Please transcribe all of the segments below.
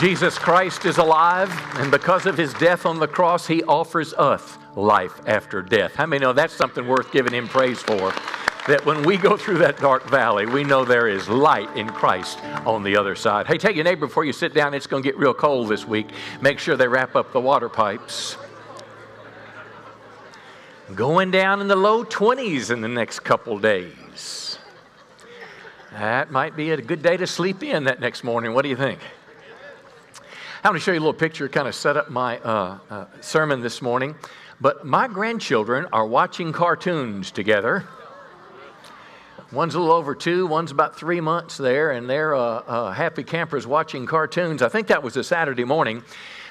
Jesus Christ is alive, and because of his death on the cross, he offers us life after death. How many know that's something worth giving him praise for? That when we go through that dark valley, we know there is light in Christ on the other side. Hey, tell your neighbor before you sit down, it's going to get real cold this week. Make sure they wrap up the water pipes. Going down in the low 20s in the next couple days. That might be a good day to sleep in that next morning. What do you think? I want to show you a little picture, kind of set up my uh, uh, sermon this morning. But my grandchildren are watching cartoons together. One's a little over two, one's about three months there, and they're uh, uh happy campers watching cartoons. I think that was a Saturday morning.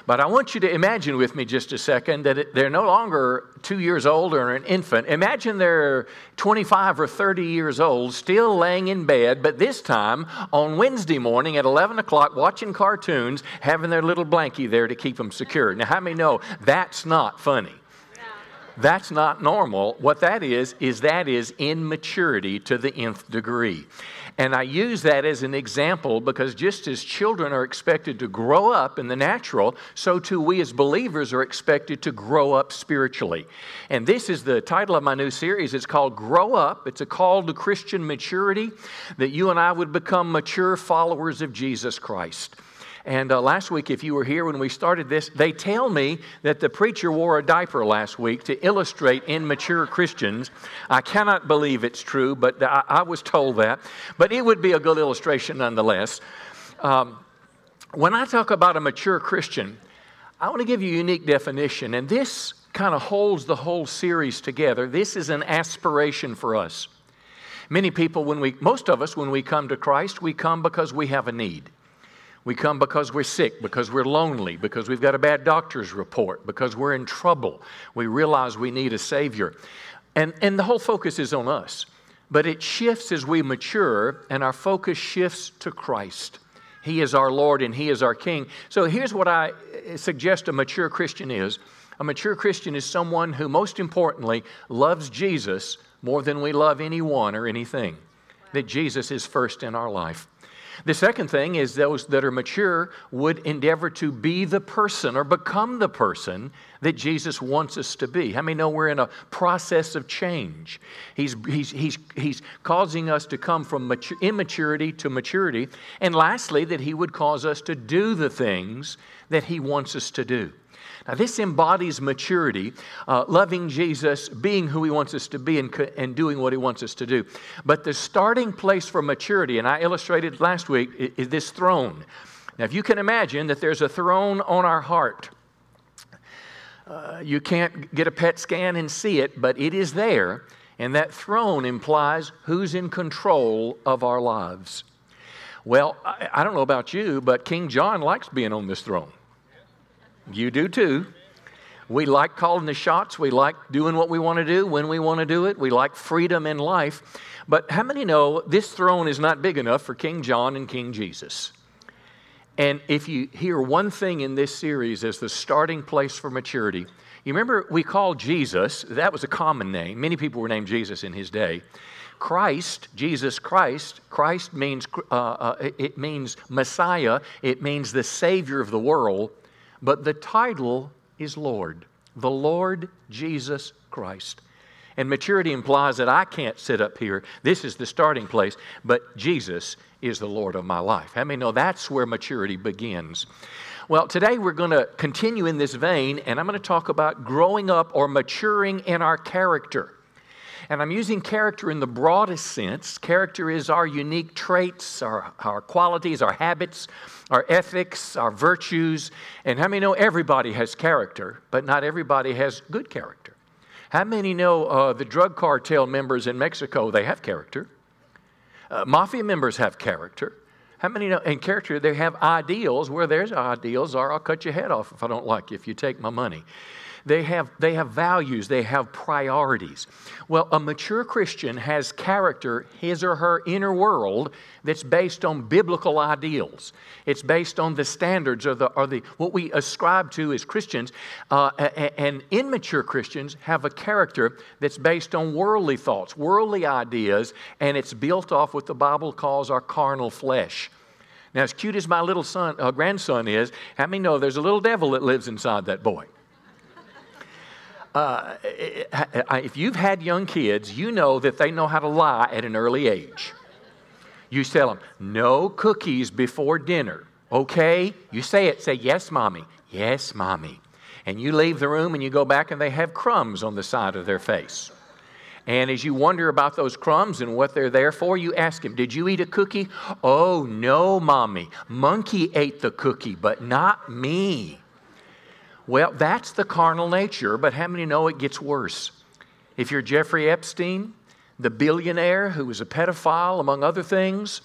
But I want you to imagine with me just a second that they're no longer two years old or an infant. Imagine they're 25 or 30 years old, still laying in bed, but this time on Wednesday morning at 11 o'clock, watching cartoons, having their little blankie there to keep them secure. Now, how many know that's not funny? That's not normal. What that is, is that is immaturity to the nth degree. And I use that as an example because just as children are expected to grow up in the natural, so too we as believers are expected to grow up spiritually. And this is the title of my new series. It's called Grow Up. It's a call to Christian maturity that you and I would become mature followers of Jesus Christ. And uh, last week, if you were here when we started this, they tell me that the preacher wore a diaper last week to illustrate immature Christians. I cannot believe it's true, but I, I was told that. But it would be a good illustration nonetheless. Um, when I talk about a mature Christian, I want to give you a unique definition, and this kind of holds the whole series together. This is an aspiration for us. Many people, when we, most of us, when we come to Christ, we come because we have a need. We come because we're sick, because we're lonely, because we've got a bad doctor's report, because we're in trouble. We realize we need a Savior. And, and the whole focus is on us. But it shifts as we mature, and our focus shifts to Christ. He is our Lord and He is our King. So here's what I eh, suggest a mature Christian is a mature Christian is someone who, most importantly, loves Jesus more than we love anyone or anything. That Jesus is first in our life. The second thing is those that are mature would endeavor to be the person or become the person that Jesus wants us to be. How many know we're in a process of change? He's, he's, he's, he's causing us to come from mature, immaturity to maturity. And lastly, that He would cause us to do the things that He wants us to do. Now, this embodies maturity, uh, loving Jesus, being who He wants us to be, and, and doing what He wants us to do. But the starting place for maturity, and I illustrated last week, is, is this throne. Now, if you can imagine that there's a throne on our heart, uh, you can't get a PET scan and see it, but it is there. And that throne implies who's in control of our lives. Well, I, I don't know about you, but King John likes being on this throne. You do too. We like calling the shots. We like doing what we want to do when we want to do it. We like freedom in life. But how many know this throne is not big enough for King John and King Jesus? And if you hear one thing in this series as the starting place for maturity, you remember we called Jesus, that was a common name. Many people were named Jesus in his day. Christ, Jesus Christ, Christ means, uh, uh, it means Messiah, it means the Savior of the world but the title is Lord, the Lord Jesus Christ. And maturity implies that I can't sit up here. This is the starting place, but Jesus is the Lord of my life. How many know that's where maturity begins? Well, today we're going to continue in this vein, and I'm going to talk about growing up or maturing in our character. And I'm using character in the broadest sense. Character is our unique traits, our, our qualities, our habits, our ethics, our virtues. And how many know everybody has character, but not everybody has good character? How many know uh, the drug cartel members in Mexico, they have character? Uh, mafia members have character. How many know in character they have ideals? Where there's ideals are, I'll cut your head off if I don't like you, if you take my money. They have, they have values, they have priorities. Well, a mature Christian has character, his or her inner world, that's based on biblical ideals. It's based on the standards or, the, or the, what we ascribe to as Christians. Uh, and immature Christians have a character that's based on worldly thoughts, worldly ideas, and it's built off what the Bible calls our carnal flesh. Now, as cute as my little son, uh, grandson is, how many know there's a little devil that lives inside that boy? Uh, if you've had young kids, you know that they know how to lie at an early age. You tell them, no cookies before dinner, okay? You say it, say, yes, mommy, yes, mommy. And you leave the room and you go back and they have crumbs on the side of their face. And as you wonder about those crumbs and what they're there for, you ask him, Did you eat a cookie? Oh, no, mommy. Monkey ate the cookie, but not me. Well, that's the carnal nature, but how many know it gets worse? If you're Jeffrey Epstein, the billionaire who was a pedophile, among other things,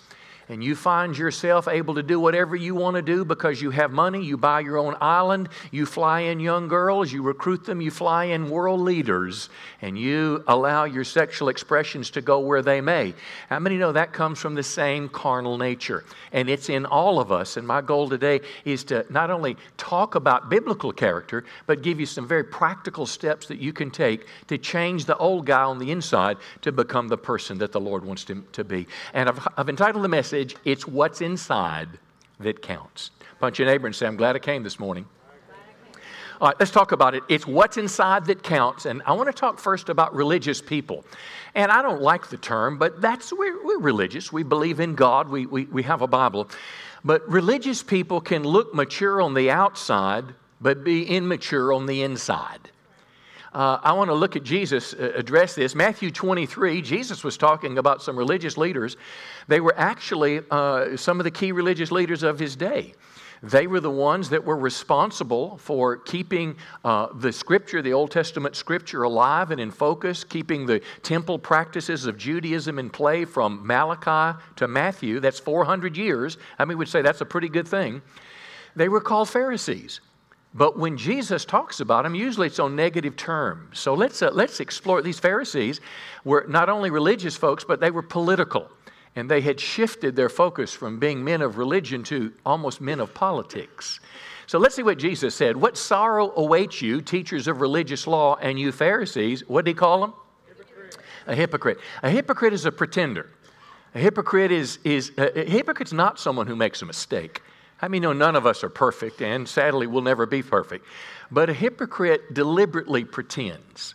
and you find yourself able to do whatever you want to do because you have money, you buy your own island, you fly in young girls, you recruit them, you fly in world leaders, and you allow your sexual expressions to go where they may. How many know that comes from the same carnal nature? And it's in all of us. And my goal today is to not only talk about biblical character, but give you some very practical steps that you can take to change the old guy on the inside to become the person that the Lord wants him to be. And I've, I've entitled the message, message, it's what's inside that counts. Punch your neighbor and say, I'm glad I came this morning. All right, let's talk about it. It's what's inside that counts. And I want to talk first about religious people. And I don't like the term, but that's, we're, we're religious. We believe in God, we, we, we have a Bible. But religious people can look mature on the outside, but be immature on the inside. Uh, I want to look at Jesus uh, address this. Matthew 23, Jesus was talking about some religious leaders. They were actually uh, some of the key religious leaders of his day. They were the ones that were responsible for keeping uh, the scripture, the Old Testament scripture, alive and in focus, keeping the temple practices of Judaism in play from Malachi to Matthew. That's 400 years. I mean, we'd say that's a pretty good thing. They were called Pharisees. But when Jesus talks about them, usually it's on negative terms. So let's, uh, let's explore. These Pharisees were not only religious folks, but they were political. And they had shifted their focus from being men of religion to almost men of politics. So let's see what Jesus said. What sorrow awaits you, teachers of religious law, and you Pharisees? What did he call them? Hypocrite. A hypocrite. A hypocrite is a pretender. A hypocrite is, is a hypocrite's not someone who makes a mistake. I mean, no, none of us are perfect, and sadly, we'll never be perfect. But a hypocrite deliberately pretends.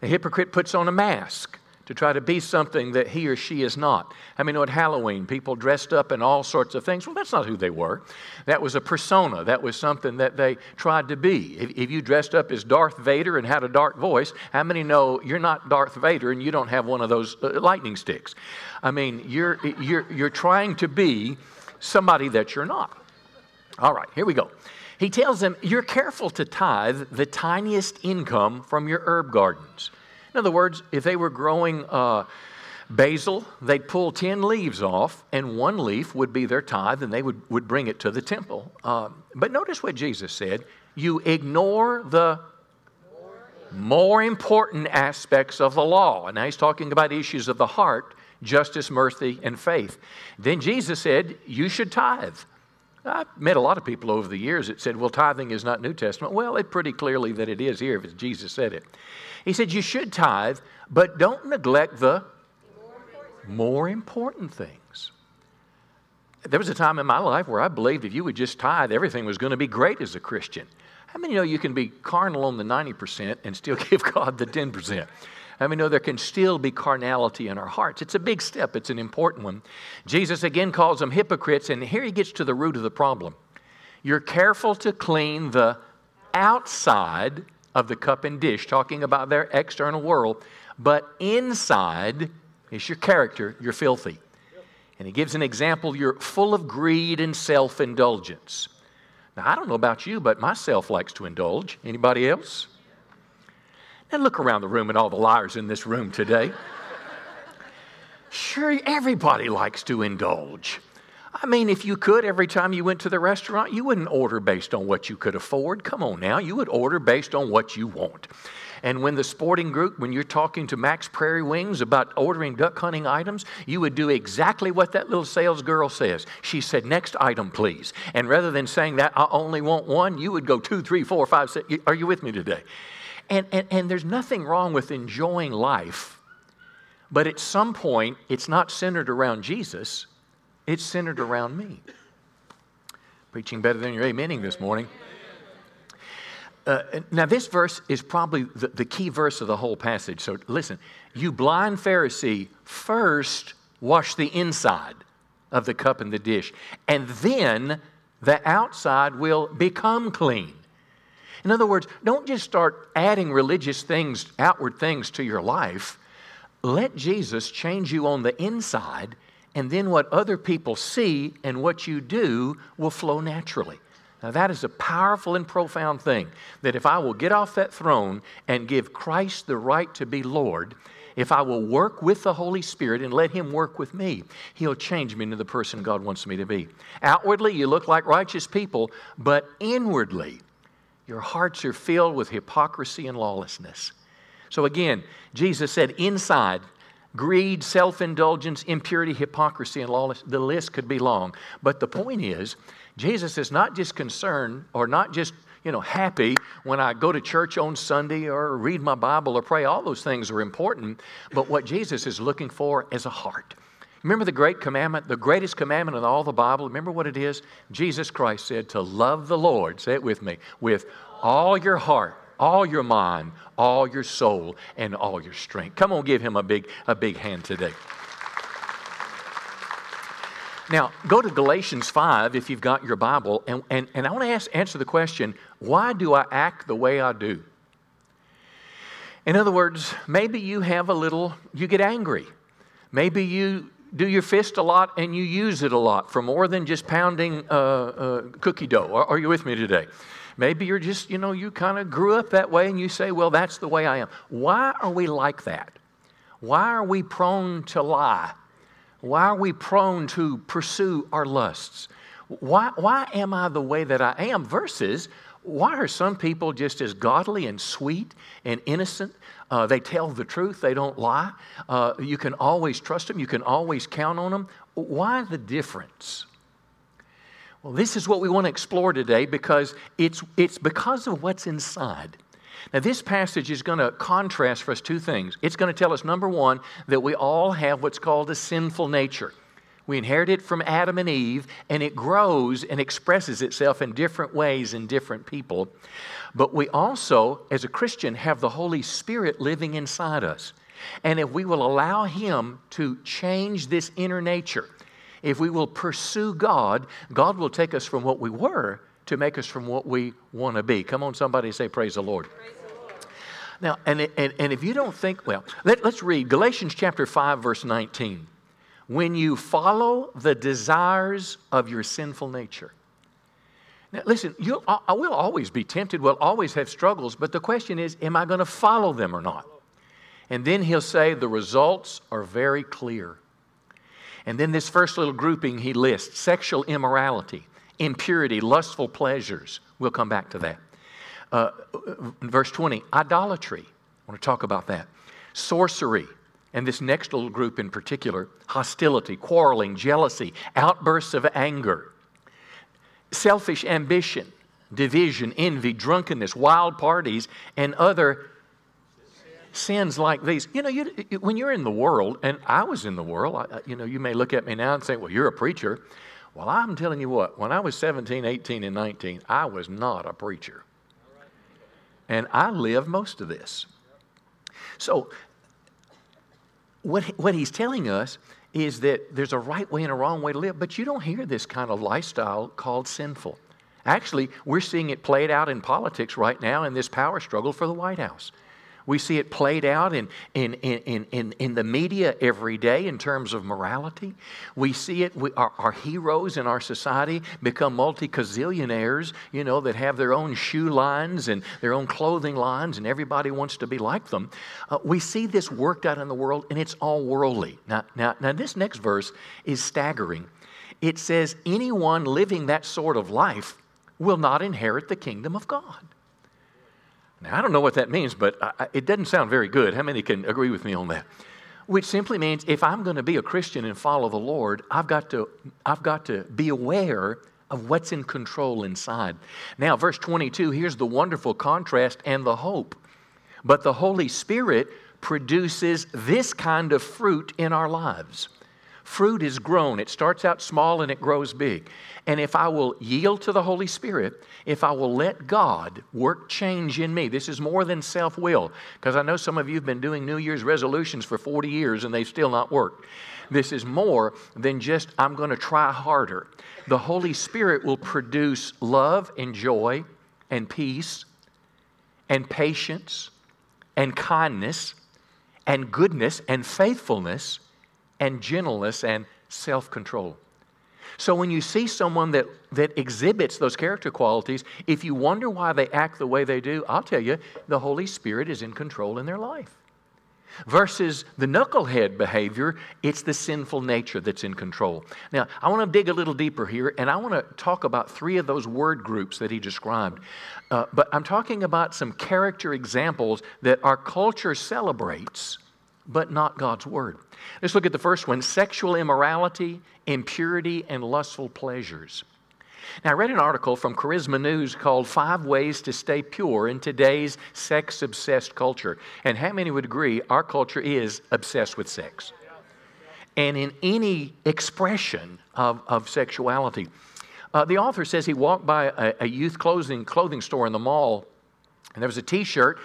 A hypocrite puts on a mask to try to be something that he or she is not. I mean, at Halloween, people dressed up in all sorts of things. Well, that's not who they were. That was a persona. That was something that they tried to be. If, if you dressed up as Darth Vader and had a dark voice, how many know you're not Darth Vader and you don't have one of those uh, lightning sticks? I mean, you're, you're, you're trying to be somebody that you're not. All right, here we go. He tells them, You're careful to tithe the tiniest income from your herb gardens. In other words, if they were growing uh, basil, they'd pull 10 leaves off, and one leaf would be their tithe, and they would, would bring it to the temple. Um, but notice what Jesus said you ignore the more important aspects of the law. And now he's talking about issues of the heart justice, mercy, and faith. Then Jesus said, You should tithe. I've met a lot of people over the years that said, well, tithing is not New Testament. Well, it pretty clearly that it is here if Jesus said it. He said, you should tithe, but don't neglect the more important things. There was a time in my life where I believed if you would just tithe, everything was going to be great as a Christian. How many know you can be carnal on the 90% and still give God the 10%? I mean, know there can still be carnality in our hearts. It's a big step, it's an important one. Jesus again calls them hypocrites, and here he gets to the root of the problem. You're careful to clean the outside of the cup and dish, talking about their external world, but inside is your character, you're filthy. And he gives an example you're full of greed and self indulgence. Now, I don't know about you, but myself likes to indulge. Anybody else? And look around the room at all the liars in this room today. Sure, everybody likes to indulge. I mean, if you could, every time you went to the restaurant, you wouldn't order based on what you could afford. Come on now, you would order based on what you want. And when the sporting group, when you're talking to Mack's Prairie Wings about ordering duck hunting items, you would do exactly what that little sales girl says. She said, Next item, please. And rather than saying that, I only want one, you would go two, three, four, five, six. Are you with me today? And, and, and there's nothing wrong with enjoying life, but at some point, it's not centered around Jesus, it's centered around me. Preaching better than your amening this morning. Uh, now, this verse is probably the, the key verse of the whole passage. So listen, you blind Pharisee, first wash the inside of the cup and the dish, and then the outside will become clean. In other words, don't just start adding religious things, outward things to your life. Let Jesus change you on the inside, and then what other people see and what you do will flow naturally. Now, that is a powerful and profound thing. That if I will get off that throne and give Christ the right to be Lord, if I will work with the Holy Spirit and let Him work with me, He'll change me into the person God wants me to be. Outwardly, you look like righteous people, but inwardly, your hearts are filled with hypocrisy and lawlessness. So again, Jesus said, inside, greed, self indulgence, impurity, hypocrisy, and lawlessness. The list could be long. But the point is, Jesus is not just concerned or not just you know happy when I go to church on Sunday or read my Bible or pray. All those things are important, but what Jesus is looking for is a heart. Remember the great commandment, the greatest commandment in all the Bible? Remember what it is? Jesus Christ said to love the Lord, say it with me, with all your heart, all your mind, all your soul, and all your strength. Come on, give him a big, a big hand today. Now, go to Galatians 5 if you've got your Bible, and, and, and I want to ask, answer the question why do I act the way I do? In other words, maybe you have a little, you get angry. Maybe you do your fist a lot and you use it a lot for more than just pounding uh, uh, cookie dough. Are, are you with me today? Maybe you're just, you know, you kind of grew up that way and you say, well, that's the way I am. Why are we like that? Why are we prone to lie? Why are we prone to pursue our lusts? Why, why am I the way that I am? Versus, why are some people just as godly and sweet and innocent? Uh, they tell the truth, they don't lie. Uh, you can always trust them, you can always count on them. Why the difference? Well, this is what we want to explore today because it's, it's because of what's inside. Now, this passage is going to contrast for us two things. It's going to tell us, number one, that we all have what's called a sinful nature. We inherit it from Adam and Eve, and it grows and expresses itself in different ways in different people. But we also, as a Christian, have the Holy Spirit living inside us. And if we will allow Him to change this inner nature, if we will pursue God, God will take us from what we were to make us from what we want to be. Come on, somebody say, Praise the Lord. Praise now, and, and, and if you don't think, well, let, let's read Galatians chapter 5, verse 19. When you follow the desires of your sinful nature. Now, listen, you I will always be tempted, we'll always have struggles, but the question is, am I going to follow them or not? And then he'll say, the results are very clear. And then this first little grouping he lists sexual immorality, impurity, lustful pleasures. We'll come back to that. Uh, verse 20, idolatry. I want to talk about that. Sorcery. And this next little group in particular hostility, quarreling, jealousy, outbursts of anger, selfish ambition, division, envy, drunkenness, wild parties, and other sins like these. You know, you, when you're in the world, and I was in the world, I, you know, you may look at me now and say, well, you're a preacher. Well, I'm telling you what, when I was 17, 18, and 19, I was not a preacher. And I live most of this. So, what, what he's telling us is that there's a right way and a wrong way to live, but you don't hear this kind of lifestyle called sinful. Actually, we're seeing it played out in politics right now in this power struggle for the White House. We see it played out in, in, in, in, in the media every day in terms of morality. We see it, we, our, our heroes in our society become multi gazillionaires, you know, that have their own shoe lines and their own clothing lines, and everybody wants to be like them. Uh, we see this worked out in the world, and it's all worldly. Now, now, now, this next verse is staggering. It says, anyone living that sort of life will not inherit the kingdom of God. Now, I don't know what that means, but I, it doesn't sound very good. How many can agree with me on that? Which simply means if I'm going to be a Christian and follow the Lord, I've got to, I've got to be aware of what's in control inside. Now, verse 22, here's the wonderful contrast and the hope. But the Holy Spirit produces this kind of fruit in our lives Fruit is grown. It starts out small and it grows big. And if I will yield to the Holy Spirit, if I will let God work change in me, this is more than self will, because I know some of you have been doing New Year's resolutions for 40 years and they've still not worked. This is more than just, I'm going to try harder. The Holy Spirit will produce love and joy and peace and patience and kindness and goodness and faithfulness and gentleness and self control. So when you see someone that, that exhibits those character qualities, if you wonder why they act the way they do, I'll tell you, the Holy Spirit is in control in their life. Versus the knucklehead behavior, it's the sinful nature that's in control. Now, I want to dig a little deeper here, and I want to talk about three of those word groups that he described. Uh, but I'm talking about some character examples that our culture celebrates, but not God's Word. Let's look at the first one sexual immorality, impurity, and lustful pleasures. Now, I read an article from Charisma News called Five Ways to Stay Pure in Today's Sex Obsessed Culture. And how many would agree our culture is obsessed with sex? And in any expression of, of sexuality. Uh, the author says he walked by a, a, youth clothing, clothing store in the mall, and there was a t shirt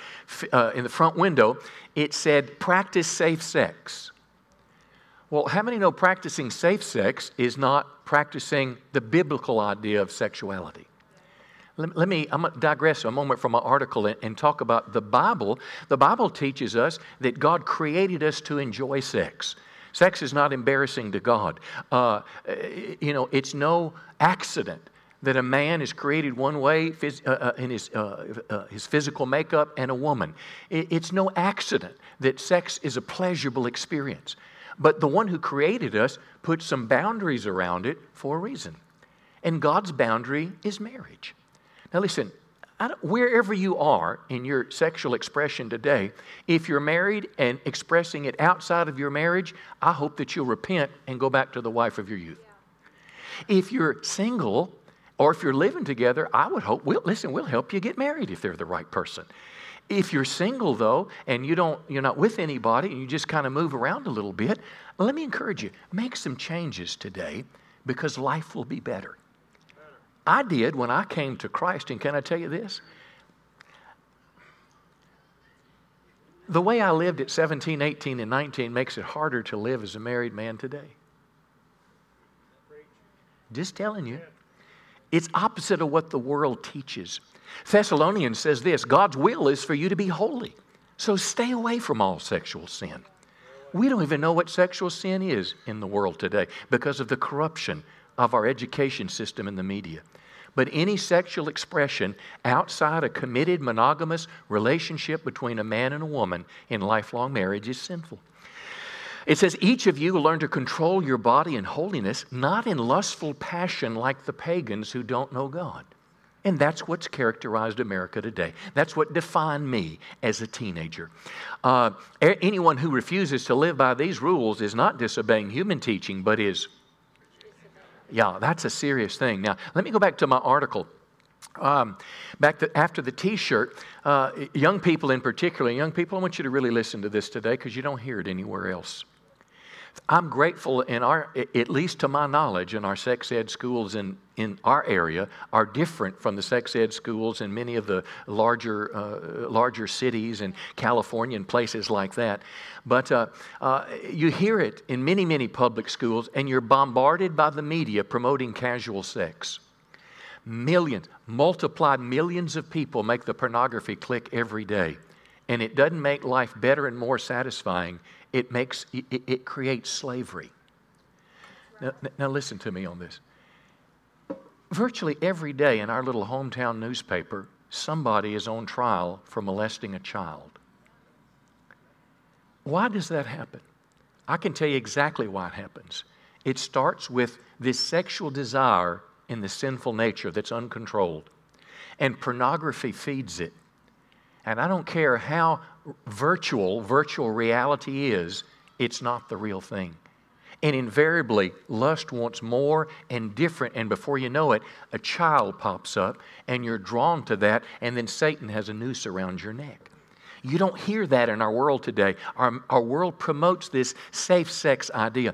uh, in the front window. It said, Practice safe sex. Well, how many know practicing safe sex is not practicing the biblical idea of sexuality? Let, me, I'm going to digress a moment from my article and, and talk about the Bible. The Bible teaches us that God created us to enjoy sex. Sex is not embarrassing to God. Uh, you know, it's no accident that a man is created one way phys- uh, uh, in his, uh, uh, his physical makeup and a woman. It, it's no accident that sex is a pleasurable experience. But the one who created us put some boundaries around it for a reason. And God's boundary is marriage. Now, listen, wherever you are in your sexual expression today, if you're married and expressing it outside of your marriage, I hope that you'll repent and go back to the wife of your youth. If you're single or if you're living together, I would hope, we'll, listen, we'll help you get married if they're the right person. If you're single though, and you don't, you're not with anybody, and you just kind of move around a little bit, let me encourage you: make some changes today, because life will be better. I did when I came to Christ, and can I tell you this? The way I lived at 17, 18, and 19 makes it harder to live as a married man today. Just telling you. It's opposite of what the world teaches. Thessalonians says this God's will is for you to be holy. So stay away from all sexual sin. We don't even know what sexual sin is in the world today because of the corruption of our education system and the media. But any sexual expression outside a committed monogamous relationship between a man and a woman in lifelong marriage is sinful. It says, Each of you learn to control your body in holiness, not in lustful passion like the pagans who don't know God. And that's what's characterized America today. That's what defined me as a teenager. Uh, anyone who refuses to live by these rules is not disobeying human teaching, but is. Yeah, that's a serious thing. Now, let me go back to my article. Um, back to, after the t shirt, uh, young people in particular, young people, I want you to really listen to this today because you don't hear it anywhere else. I'm grateful in our, at least to my knowledge, in our sex ed schools in, in our area are different from the sex ed schools in many of the larger, uh, larger cities in California and places like that. But uh, uh, you hear it in many, many public schools, and you're bombarded by the media promoting casual sex. Millions, multiplied millions of people make the pornography click every day. And it doesn't make life better and more satisfying it makes it, it creates slavery. Now, now, listen to me on this. Virtually every day in our little hometown newspaper, somebody is on trial for molesting a child. Why does that happen? I can tell you exactly why it happens. It starts with this sexual desire in the sinful nature that's uncontrolled, and pornography feeds it. And I don't care how virtual virtual reality is, it's not the real thing. And invariably, lust wants more and different, and before you know it, a child pops up, and you're drawn to that, and then Satan has a noose around your neck. You don't hear that in our world today. Our, our world promotes this safe sex idea.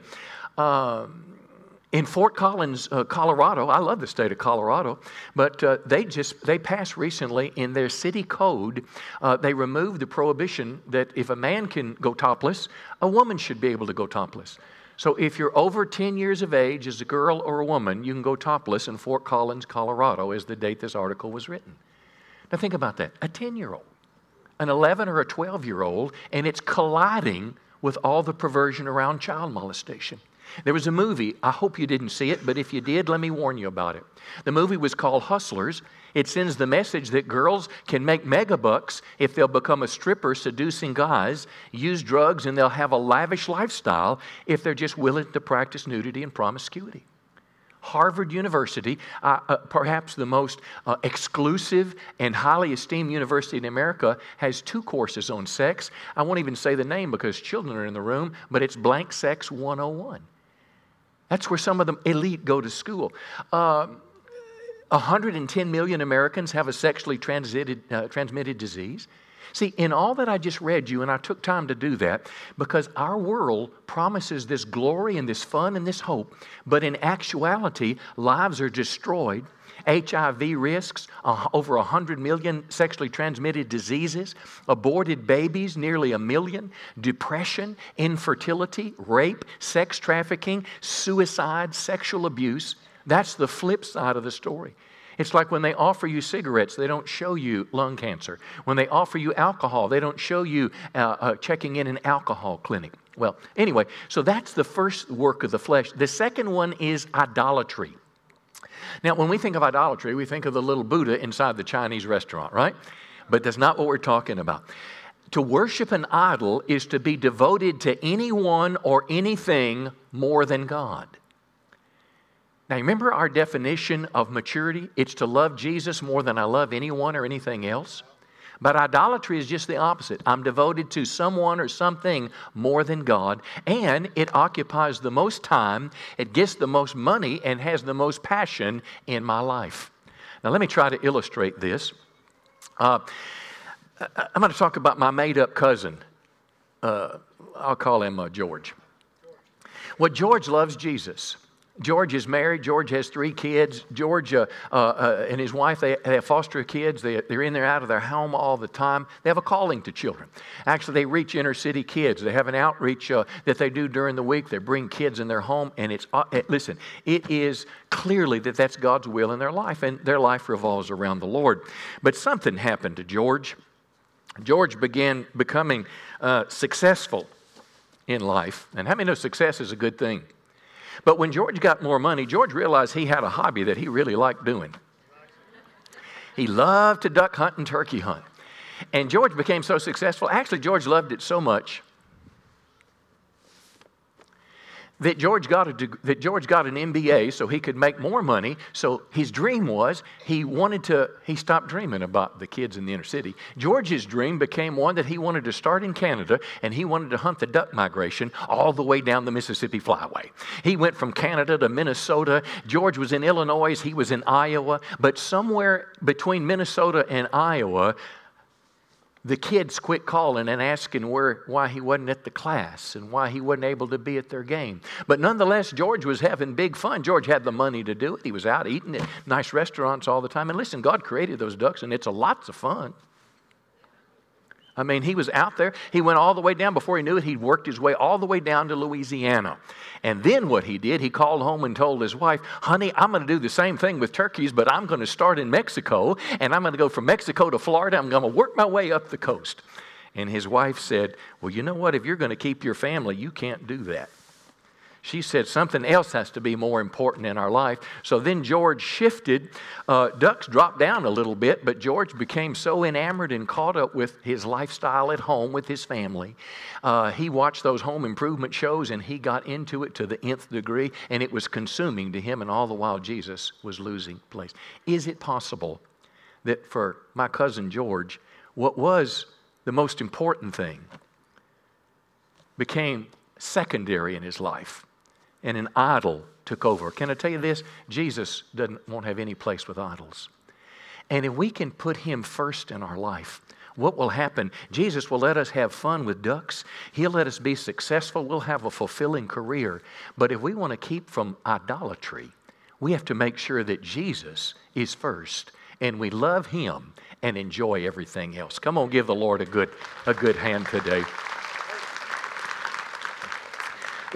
Um, in Fort Collins, uh, Colorado, I love the state of Colorado, but uh, they just they passed recently in their city code. Uh, they removed the prohibition that if a man can go topless, a woman should be able to go topless. So if you're over 10 years of age as a girl or a woman, you can go topless in Fort Collins, Colorado, is the date this article was written. Now think about that a 10 year old, an 11 or a 12 year old, and it's colliding with all the perversion around child molestation. There was a movie, I hope you didn't see it, but if you did, let me warn you about it. The movie was called Hustlers. It sends the message that girls can make megabucks if they'll become a stripper seducing guys, use drugs, and they'll have a lavish lifestyle if they're just willing to practice nudity and promiscuity. Harvard University, uh, uh, perhaps the most uh, exclusive and highly esteemed university in America, has two courses on sex. I won't even say the name because children are in the room, but it's Blank Sex 101. That's where some of the elite go to school. Uh, 110 million Americans have a sexually uh, transmitted disease. See, in all that I just read you, and I took time to do that, because our world promises this glory and this fun and this hope, but in actuality, lives are destroyed. HIV risks, uh, over 100 million sexually transmitted diseases, aborted babies, nearly a million, depression, infertility, rape, sex trafficking, suicide, sexual abuse. That's the flip side of the story. It's like when they offer you cigarettes, they don't show you lung cancer. When they offer you alcohol, they don't show you uh, uh, checking in an alcohol clinic. Well, anyway, so that's the first work of the flesh. The second one is idolatry. Now, when we think of idolatry, we think of the little Buddha inside the Chinese restaurant, right? But that's not what we're talking about. To worship an idol is to be devoted to anyone or anything more than God. Now, remember our definition of maturity? It's to love Jesus more than I love anyone or anything else. But idolatry is just the opposite. I'm devoted to someone or something more than God, and it occupies the most time, it gets the most money, and has the most passion in my life. Now, let me try to illustrate this. Uh, I'm going to talk about my made up cousin. Uh, I'll call him uh, George. Well, George loves Jesus. George is married. George has three kids. George uh, uh, uh, and his wife, they, they have foster kids. They, they're in there out of their home all the time. They have a calling to children. Actually, they reach inner city kids. They have an outreach uh, that they do during the week. They bring kids in their home. And it's, uh, listen, it is clearly that that's God's will in their life, and their life revolves around the Lord. But something happened to George. George began becoming uh, successful in life. And how many know success is a good thing? But when George got more money, George realized he had a hobby that he really liked doing. He loved to duck hunt and turkey hunt. And George became so successful. Actually, George loved it so much that George got a, that George got an MBA so he could make more money. So his dream was he wanted to he stopped dreaming about the kids in the inner city. George's dream became one that he wanted to start in Canada and he wanted to hunt the duck migration all the way down the Mississippi Flyway. He went from Canada to Minnesota. George was in Illinois, he was in Iowa, but somewhere between Minnesota and Iowa the kids quit calling and asking where, why he wasn't at the class and why he wasn't able to be at their game. But nonetheless, George was having big fun. George had the money to do it. He was out eating at nice restaurants all the time. And listen, God created those ducks, and it's a lots of fun. I mean, he was out there. He went all the way down. Before he knew it, he'd worked his way all the way down to Louisiana. And then what he did, he called home and told his wife, Honey, I'm going to do the same thing with turkeys, but I'm going to start in Mexico, and I'm going to go from Mexico to Florida. I'm going to work my way up the coast. And his wife said, Well, you know what? If you're going to keep your family, you can't do that. She said something else has to be more important in our life. So then George shifted. Uh, ducks dropped down a little bit, but George became so enamored and caught up with his lifestyle at home with his family. Uh, he watched those home improvement shows and he got into it to the nth degree, and it was consuming to him, and all the while Jesus was losing place. Is it possible that for my cousin George, what was the most important thing became secondary in his life? And an idol took over. Can I tell you this? Jesus doesn't won't have any place with idols. And if we can put him first in our life, what will happen? Jesus will let us have fun with ducks. He'll let us be successful. We'll have a fulfilling career. But if we want to keep from idolatry, we have to make sure that Jesus is first and we love Him and enjoy everything else. Come on, give the Lord a good, a good hand today.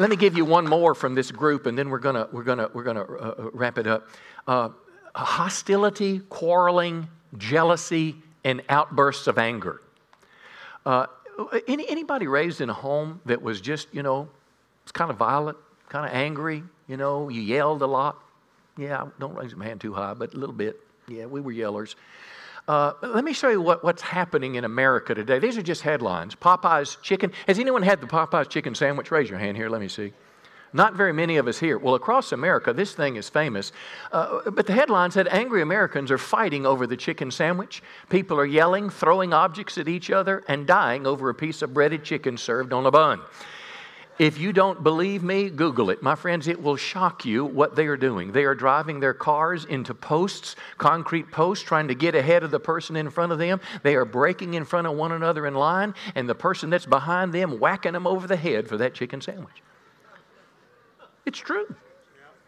Let me give you one more from this group, and then we're gonna we're gonna we're gonna uh, uh wrap it up. Uh, hostility, quarreling, jealousy, and outbursts of anger. Uh, any, anybody raised in a home that was just you know, it's kind of violent, kind of angry. You know, you yelled a lot. Yeah, don't raise my hand too high, but a little bit. Yeah, we were yellers. Uh, let me show you what, what's happening in America today. These are just headlines. Popeye's chicken. Has anyone had the Popeye's chicken sandwich? Raise your hand here. Let me see. Not very many of us here. Well, across America, this thing is famous. Uh, but the headline said angry Americans are fighting over the chicken sandwich. People are yelling, throwing objects at each other, and dying over a piece of breaded chicken served on a bun. If you don't believe me, Google it. My friends, it will shock you what they are doing. They are driving their cars into posts, concrete posts, trying to get ahead of the person in front of them. They are breaking in front of one another in line, and the person that's behind them whacking them over the head for that chicken sandwich. It's true.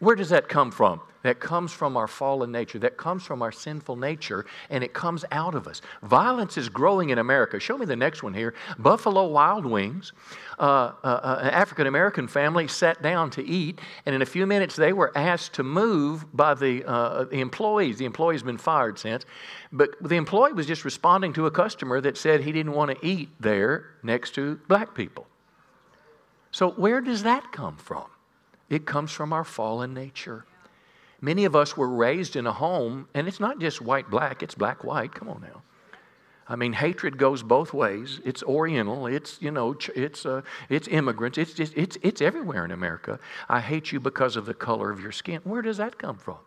Where does that come from? That comes from our fallen nature. That comes from our sinful nature, and it comes out of us. Violence is growing in America. Show me the next one here. Buffalo Wild Wings. Uh, uh, uh, an African American family sat down to eat, and in a few minutes they were asked to move by the, uh, the employees. The employee's been fired since, but the employee was just responding to a customer that said he didn't want to eat there next to black people. So, where does that come from? It comes from our fallen nature. Many of us were raised in a home, and it's not just white black, it's black white. Come on now. I mean, hatred goes both ways. It's Oriental. It's you know, it's uh, it's immigrants. It's just it's it's everywhere in America. I hate you because of the color of your skin. Where does that come from?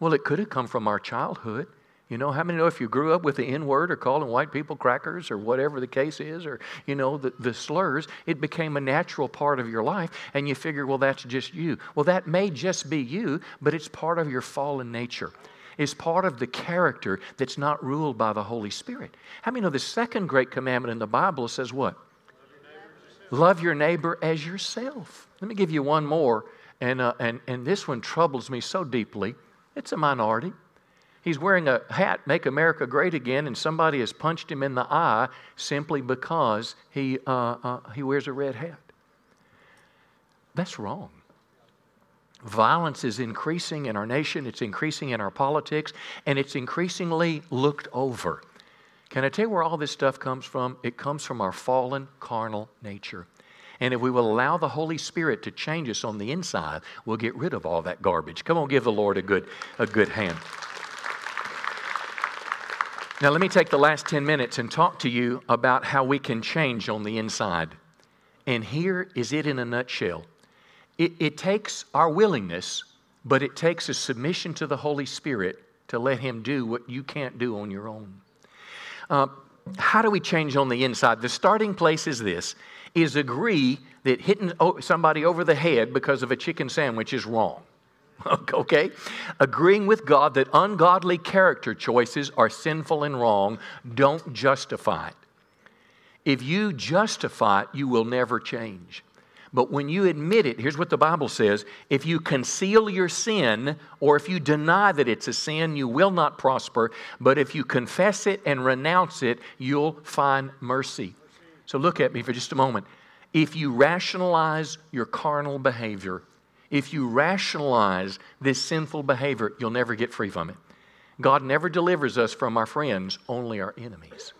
Well, it could have come from our childhood. You know, how many know if you grew up with the N word or calling white people crackers or whatever the case is, or, you know, the, the slurs, it became a natural part of your life, and you figure, well, that's just you. Well, that may just be you, but it's part of your fallen nature. It's part of the character that's not ruled by the Holy Spirit. How many know the second great commandment in the Bible says what? Love your neighbor as yourself. Let me give you one more, and, uh, and, and this one troubles me so deeply. It's a minority. He's wearing a hat, Make America Great Again, and somebody has punched him in the eye simply because he, uh, uh, he wears a red hat. That's wrong. Violence is increasing in our nation, it's increasing in our politics, and it's increasingly looked over. Can I tell you where all this stuff comes from? It comes from our fallen carnal nature. And if we will allow the Holy Spirit to change us on the inside, we'll get rid of all that garbage. Come on, give the Lord a good, a good hand. Now, let me take the last 10 minutes and talk to you about how we can change on the inside. And here is it in a nutshell it, it takes our willingness, but it takes a submission to the Holy Spirit to let Him do what you can't do on your own. Uh, how do we change on the inside? The starting place is this is agree that hitting somebody over the head because of a chicken sandwich is wrong. Okay? Agreeing with God that ungodly character choices are sinful and wrong, don't justify it. If you justify it, you will never change. But when you admit it, here's what the Bible says if you conceal your sin, or if you deny that it's a sin, you will not prosper. But if you confess it and renounce it, you'll find mercy. So look at me for just a moment. If you rationalize your carnal behavior, if you rationalize this sinful behavior, you'll never get free from it. God never delivers us from our friends, only our enemies.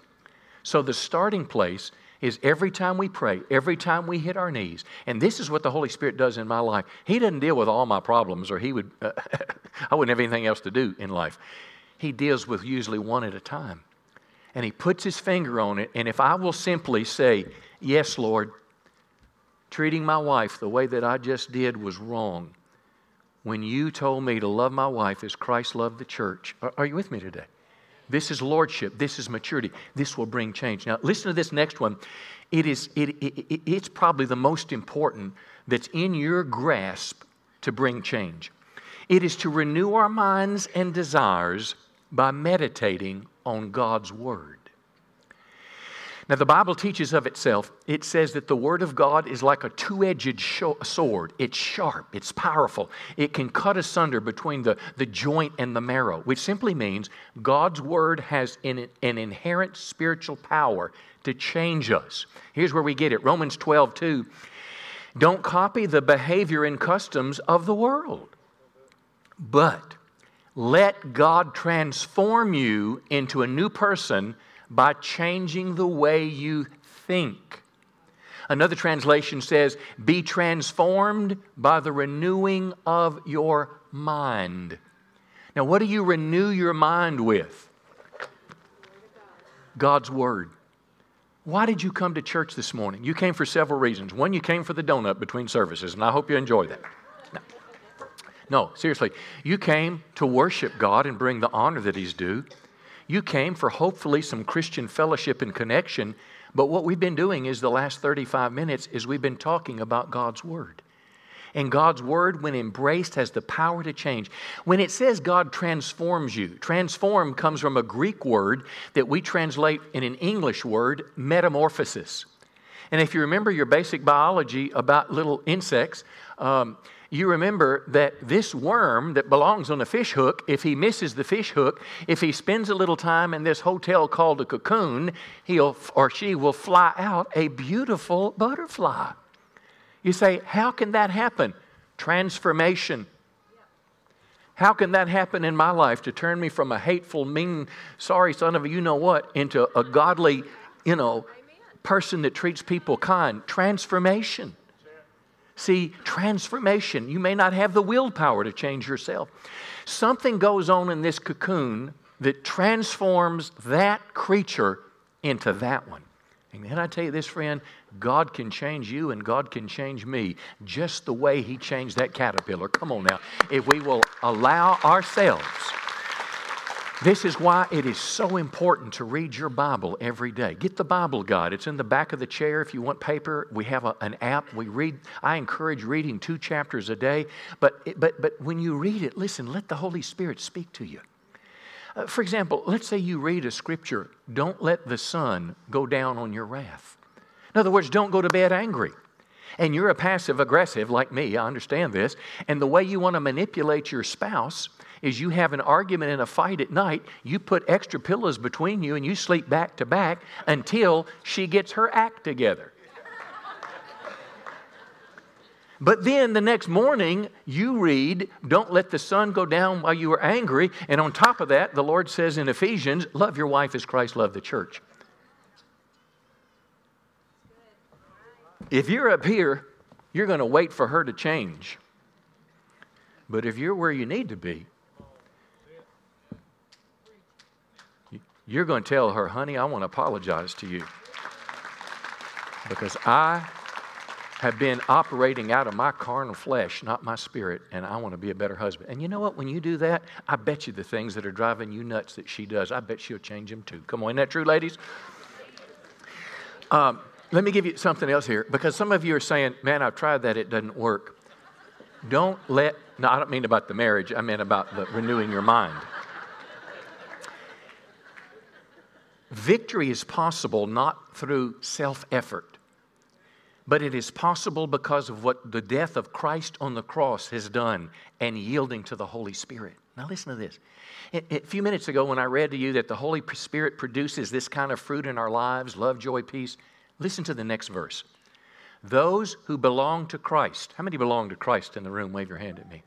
So the starting place is every time we pray, every time we hit our knees, and this is what the Holy Spirit does in my life. He doesn't deal with all my problems, or He would, uh, I wouldn't have anything else to do in life. He deals with usually one at a time. And He puts His finger on it, and if I will simply say, Yes, Lord, treating my wife the way that I just did was wrong. When you told me to love my wife as Christ loved the church, are, are you with me today? This is lordship. This is maturity. This will bring change. Now, listen to this next one. It is, it, it, it's probably the most important that's in your grasp to bring change. It is to renew our minds and desires by meditating on God's Word. Now, the Bible teaches of itself, it says that the Word of God is like a two edged sword. It's sharp, it's powerful. It can cut asunder between the, the joint and the marrow, which simply means God's Word has an, an inherent spiritual power to change us. Here's where we get it Romans 12, 2. Don't copy the behavior and customs of the world, but let God transform you into a new person by changing the way you think. Another translation says, Be transformed by the renewing of your mind. Now, what do you renew your mind with? God's Word. Why did you come to church this morning? You came for several reasons. One, you came for the donut between services, and I hope you enjoy that. No, no seriously. You came to worship God and bring the honor that He's due. You came for hopefully some Christian fellowship and connection, but what we've been doing is the last 35 minutes is we've been talking about God's Word. And God's Word, when embraced, has the power to change. When it says God transforms you, transform comes from a Greek word that we translate in an English word, metamorphosis. And if you remember your basic biology about little insects, um, you remember that this worm that belongs on a fish hook, if he misses the fish hook, if he spends a little time in this hotel called a cocoon, he'll or she will fly out a beautiful butterfly. You say, how can that happen? Transformation. How can that happen in my life to turn me from a hateful, mean, sorry son of a you know what into a godly, you know, person that treats people kind? Transformation. See, transformation. You may not have the willpower to change yourself. Something goes on in this cocoon that transforms that creature into that one. And can I tell you this, friend? God can change you and God can change me just the way He changed that caterpillar. Come on now. If we will allow ourselves this is why it is so important to read your Bible every day. Get the Bible guide. It's in the back of the chair if you want paper. We have a, an app. We read. I encourage reading two chapters a day. But, but, but when you read it, listen, let the Holy Spirit speak to you. Uh, for example, let's say you read a scripture, don't let the sun go down on your wrath. In other words, don't go to bed angry. And you're a passive aggressive like me, I understand this. And the way you want to manipulate your spouse is you have an argument and a fight at night, you put extra pillows between you and you sleep back to back until she gets her act together. But then the next morning, you read, Don't let the sun go down while you are angry. And on top of that, the Lord says in Ephesians, Love your wife as Christ loved the church. If you're up here, you're going to wait for her to change. But if you're where you need to be, you're going to tell her, honey, I want to apologize to you. Because I have been operating out of my carnal flesh, not my spirit, and I want to be a better husband. And you know what? When you do that, I bet you the things that are driving you nuts that she does, I bet she'll change them too. Come on, isn't that true, ladies? Um, let me give you something else here because some of you are saying, man, I've tried that, it doesn't work. Don't let, no, I don't mean about the marriage, I mean about the renewing your mind. Victory is possible not through self effort, but it is possible because of what the death of Christ on the cross has done and yielding to the Holy Spirit. Now, listen to this. A few minutes ago, when I read to you that the Holy Spirit produces this kind of fruit in our lives love, joy, peace listen to the next verse. Those who belong to Christ, how many belong to Christ in the room? Wave your hand at me.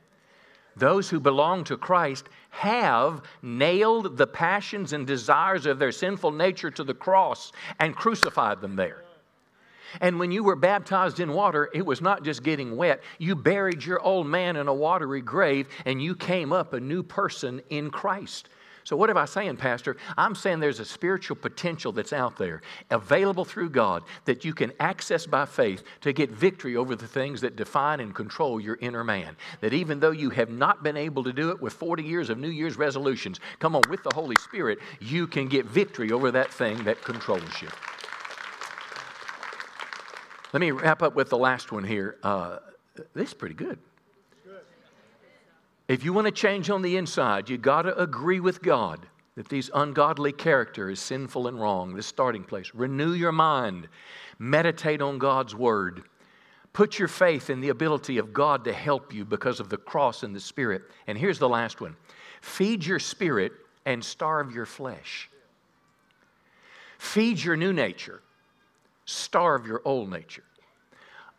Those who belong to Christ have nailed the passions and desires of their sinful nature to the cross and crucified them there. And when you were baptized in water, it was not just getting wet. You buried your old man in a watery grave and you came up a new person in Christ. So, what am I saying, Pastor? I'm saying there's a spiritual potential that's out there, available through God, that you can access by faith to get victory over the things that define and control your inner man. That even though you have not been able to do it with 40 years of New Year's resolutions, come on, with the Holy Spirit, you can get victory over that thing that controls you. Let me wrap up with the last one here. Uh, this is pretty good. If you want to change on the inside, you got to agree with God that these ungodly character is sinful and wrong, the starting place. Renew your mind. Meditate on God's word. Put your faith in the ability of God to help you because of the cross and the Spirit. And here's the last one feed your spirit and starve your flesh. Feed your new nature, starve your old nature.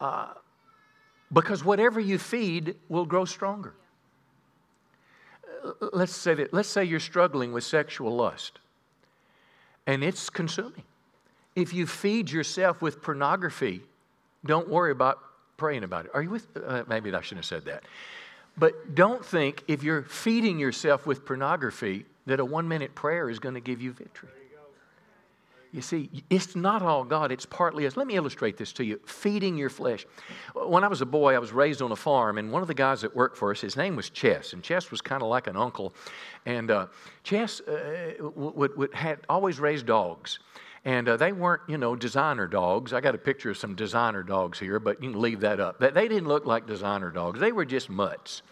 Uh, because whatever you feed will grow stronger. Let's say that, let's say you're struggling with sexual lust and it's consuming. If you feed yourself with pornography, don't worry about praying about it. Are you with? Uh, maybe I shouldn't have said that. But don't think if you're feeding yourself with pornography that a one minute prayer is going to give you victory. You see, it's not all God, it's partly us. Let me illustrate this to you feeding your flesh. When I was a boy, I was raised on a farm, and one of the guys that worked for us, his name was Chess, and Chess was kind of like an uncle. And uh, Chess uh, would, had always raised dogs. And uh, they weren't, you know, designer dogs. I got a picture of some designer dogs here, but you can leave that up. They didn't look like designer dogs, they were just mutts.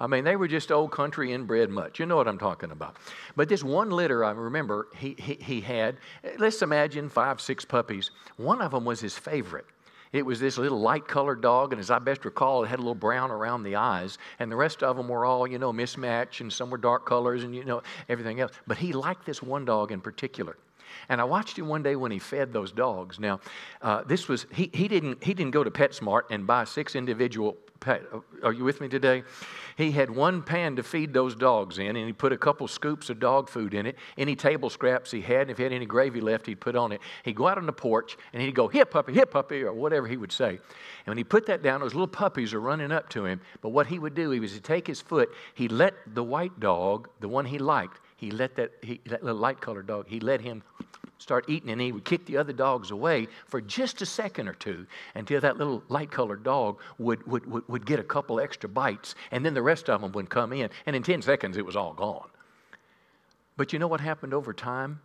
I mean, they were just old country inbred mutts. You know what I'm talking about. But this one litter, I remember he, he, he had, let's imagine five, six puppies. One of them was his favorite. It was this little light colored dog, and as I best recall, it had a little brown around the eyes, and the rest of them were all, you know, mismatched, and some were dark colors, and, you know, everything else. But he liked this one dog in particular. And I watched him one day when he fed those dogs. Now, uh, this was, he, he, didn't, he didn't go to PetSmart and buy six individual. Are you with me today? He had one pan to feed those dogs in, and he put a couple scoops of dog food in it. Any table scraps he had, and if he had any gravy left, he'd put on it. He'd go out on the porch, and he'd go, Here, puppy, here, puppy, or whatever he would say. And when he put that down, those little puppies are running up to him. But what he would do, he was to take his foot, he let the white dog, the one he liked, he let that, he, that little light colored dog, he let him start eating and he would kick the other dogs away for just a second or two until that little light colored dog would, would, would, would get a couple extra bites and then the rest of them would come in and in 10 seconds it was all gone. But you know what happened over time?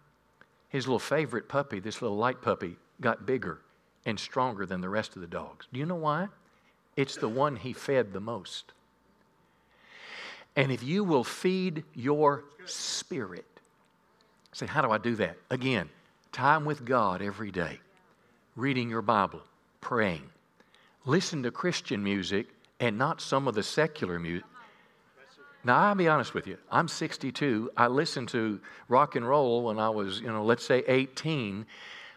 His little favorite puppy, this little light puppy, got bigger and stronger than the rest of the dogs. Do you know why? It's the one he fed the most. And if you will feed your spirit, say, how do I do that? Again, Time with God every day, reading your Bible, praying. Listen to Christian music and not some of the secular music. Now, I'll be honest with you. I'm 62. I listened to rock and roll when I was, you know, let's say 18.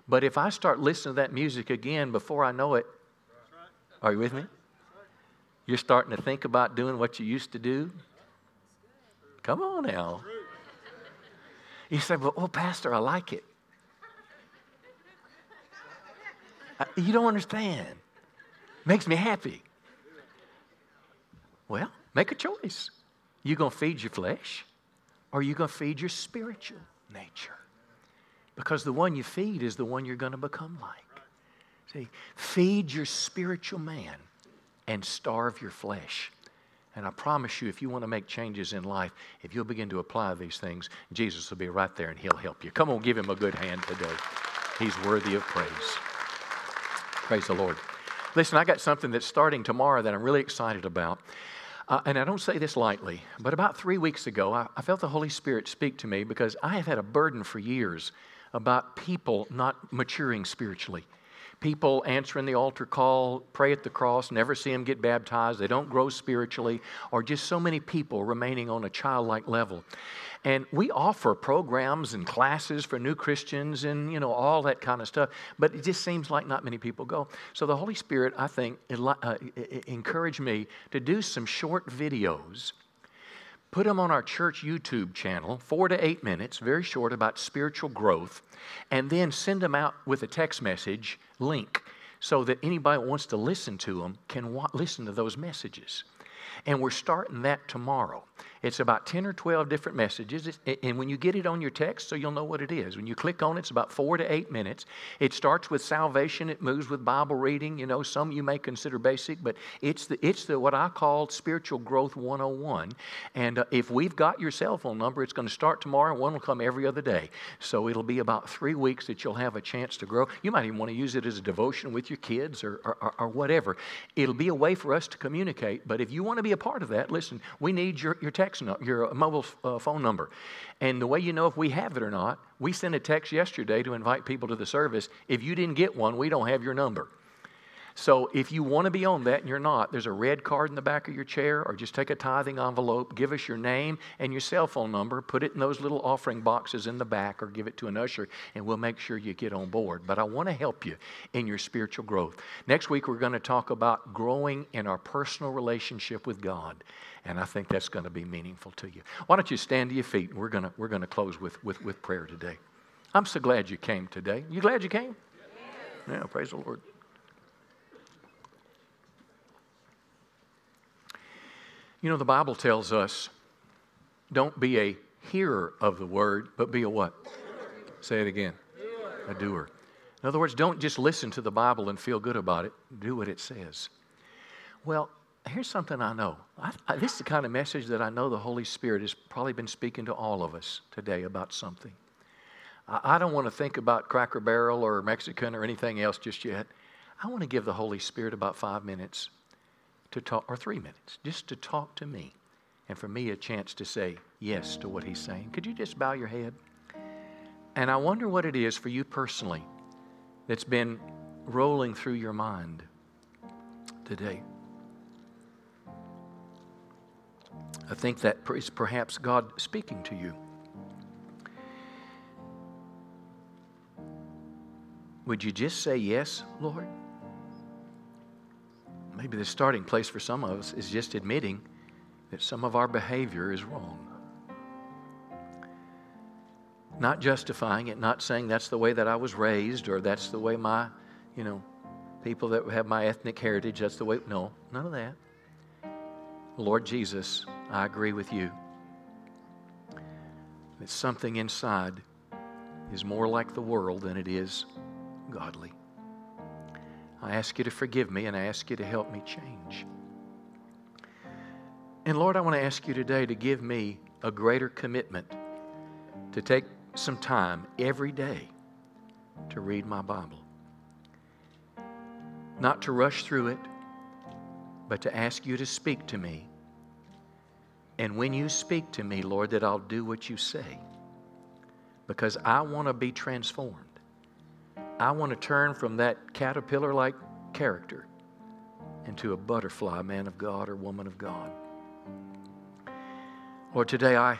But if I start listening to that music again before I know it, are you with me? You're starting to think about doing what you used to do? Come on now. You say, well, oh, Pastor, I like it. You don't understand. Makes me happy. Well, make a choice. You going to feed your flesh or you going to feed your spiritual nature? Because the one you feed is the one you're going to become like. See, feed your spiritual man and starve your flesh. And I promise you, if you want to make changes in life, if you'll begin to apply these things, Jesus will be right there and he'll help you. Come on, give him a good hand today. He's worthy of praise. Praise the Lord. Listen, I got something that's starting tomorrow that I'm really excited about. Uh, and I don't say this lightly, but about three weeks ago, I, I felt the Holy Spirit speak to me because I have had a burden for years about people not maturing spiritually people answering the altar call, pray at the cross, never see them get baptized, they don't grow spiritually, or just so many people remaining on a childlike level. And we offer programs and classes for new Christians and, you know, all that kind of stuff, but it just seems like not many people go. So the Holy Spirit, I think, uh, encouraged me to do some short videos put them on our church YouTube channel, four to eight minutes, very short, about spiritual growth, and then send them out with a text message link so that anybody who wants to listen to them can wa- listen to those messages. And we're starting that tomorrow. It's about 10 or 12 different messages. And when you get it on your text, so you'll know what it is. When you click on it, it's about four to eight minutes. It starts with salvation, it moves with Bible reading. You know, some you may consider basic, but it's the, it's the what I call spiritual growth 101. And uh, if we've got your cell phone number, it's going to start tomorrow. One will come every other day. So it'll be about three weeks that you'll have a chance to grow. You might even want to use it as a devotion with your kids or, or, or whatever. It'll be a way for us to communicate. But if you want to be a part of that, listen, we need your, your text, no, your mobile uh, phone number. And the way you know if we have it or not, we sent a text yesterday to invite people to the service. If you didn't get one, we don't have your number. So if you want to be on that and you're not, there's a red card in the back of your chair, or just take a tithing envelope, give us your name and your cell phone number, put it in those little offering boxes in the back, or give it to an usher, and we'll make sure you get on board. But I want to help you in your spiritual growth. Next week, we're going to talk about growing in our personal relationship with God. And I think that's going to be meaningful to you. Why don't you stand to your feet? And We're going to, we're going to close with, with, with prayer today. I'm so glad you came today. You glad you came? Yeah, praise the Lord. You know, the Bible tells us don't be a hearer of the word, but be a what? Say it again. A doer. In other words, don't just listen to the Bible and feel good about it. Do what it says. Well, here's something I know. I, I, this is the kind of message that I know the Holy Spirit has probably been speaking to all of us today about something. I, I don't want to think about Cracker Barrel or Mexican or anything else just yet. I want to give the Holy Spirit about five minutes to talk, or three minutes, just to talk to me, and for me a chance to say yes to what he's saying. Could you just bow your head? And I wonder what it is for you personally that's been rolling through your mind today. I think that is perhaps God speaking to you. Would you just say yes, Lord? Maybe the starting place for some of us is just admitting that some of our behavior is wrong. Not justifying it, not saying that's the way that I was raised or that's the way my, you know, people that have my ethnic heritage, that's the way. No, none of that. Lord Jesus, I agree with you that something inside is more like the world than it is godly. I ask you to forgive me and I ask you to help me change. And Lord, I want to ask you today to give me a greater commitment to take some time every day to read my Bible. Not to rush through it, but to ask you to speak to me. And when you speak to me, Lord, that I'll do what you say. Because I want to be transformed. I want to turn from that caterpillar like character into a butterfly man of God or woman of God. Lord, today I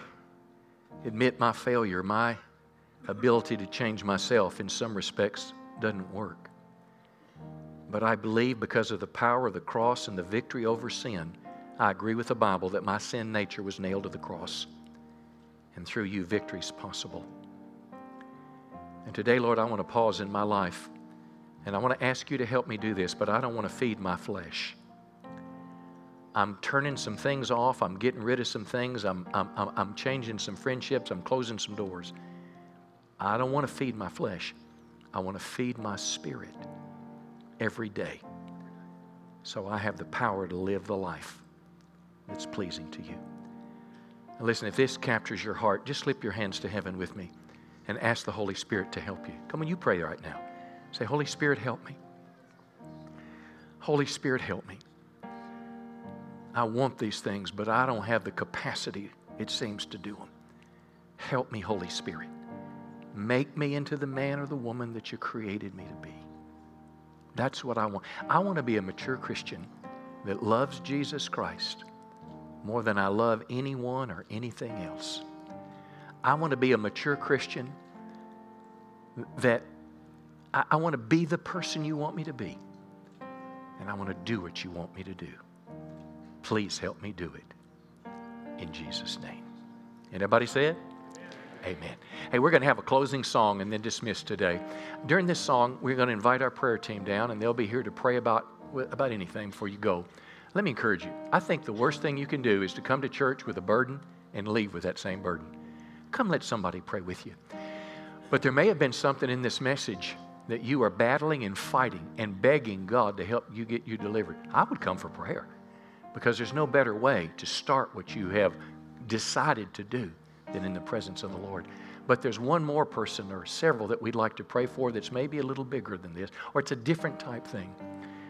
admit my failure, my ability to change myself in some respects doesn't work. But I believe because of the power of the cross and the victory over sin, I agree with the Bible that my sin nature was nailed to the cross. And through you, victory is possible. And today, Lord, I want to pause in my life and I want to ask you to help me do this, but I don't want to feed my flesh. I'm turning some things off. I'm getting rid of some things. I'm, I'm, I'm changing some friendships. I'm closing some doors. I don't want to feed my flesh. I want to feed my spirit every day so I have the power to live the life that's pleasing to you. Now listen, if this captures your heart, just slip your hands to heaven with me and ask the Holy Spirit to help you. Come on, you pray right now. Say, Holy Spirit, help me. Holy Spirit, help me. I want these things, but I don't have the capacity, it seems, to do them. Help me, Holy Spirit. Make me into the man or the woman that you created me to be. That's what I want. I want to be a mature Christian that loves Jesus Christ more than I love anyone or anything else. I want to be a mature Christian that I, I want to be the person you want me to be. And I want to do what you want me to do. Please help me do it. In Jesus' name. Anybody say it? Amen. Hey, we're going to have a closing song and then dismiss today. During this song, we're going to invite our prayer team down, and they'll be here to pray about, about anything before you go. Let me encourage you. I think the worst thing you can do is to come to church with a burden and leave with that same burden. Come let somebody pray with you. But there may have been something in this message that you are battling and fighting and begging God to help you get you delivered. I would come for prayer because there's no better way to start what you have decided to do than in the presence of the Lord. But there's one more person or several that we'd like to pray for that's maybe a little bigger than this, or it's a different type thing.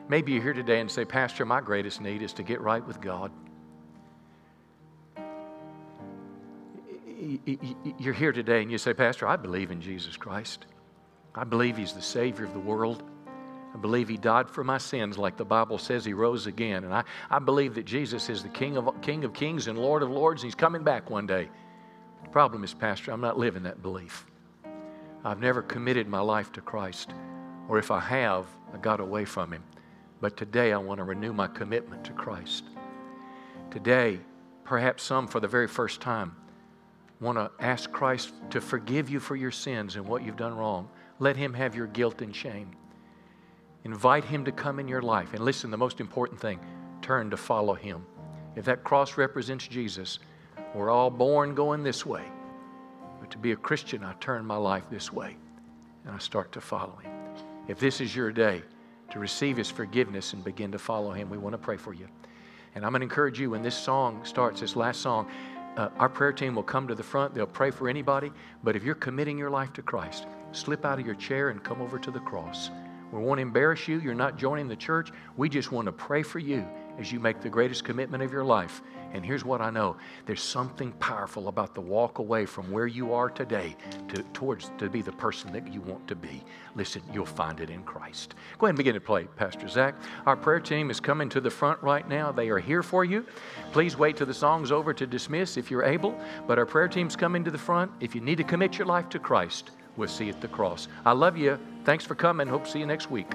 Maybe you're here today and say, Pastor, my greatest need is to get right with God. You're here today and you say, Pastor, I believe in Jesus Christ. I believe He's the Savior of the world. I believe He died for my sins, like the Bible says He rose again. And I, I believe that Jesus is the King of, King of Kings and Lord of Lords, and He's coming back one day. The problem is, Pastor, I'm not living that belief. I've never committed my life to Christ, or if I have, I got away from Him. But today I want to renew my commitment to Christ. Today, perhaps some for the very first time, want to ask Christ to forgive you for your sins and what you've done wrong. Let Him have your guilt and shame. Invite Him to come in your life. And listen, the most important thing turn to follow Him. If that cross represents Jesus, we're all born going this way. But to be a Christian, I turn my life this way and I start to follow Him. If this is your day to receive His forgiveness and begin to follow Him, we want to pray for you. And I'm going to encourage you when this song starts, this last song, uh, our prayer team will come to the front. They'll pray for anybody. But if you're committing your life to Christ, slip out of your chair and come over to the cross. We won't embarrass you. You're not joining the church. We just want to pray for you as you make the greatest commitment of your life. And here's what I know there's something powerful about the walk away from where you are today to, towards to be the person that you want to be. Listen, you'll find it in Christ. Go ahead and begin to play, Pastor Zach. Our prayer team is coming to the front right now. They are here for you. Please wait till the song's over to dismiss if you're able. But our prayer team's coming to the front. If you need to commit your life to Christ, we'll see you at the cross. I love you. Thanks for coming. Hope to see you next week.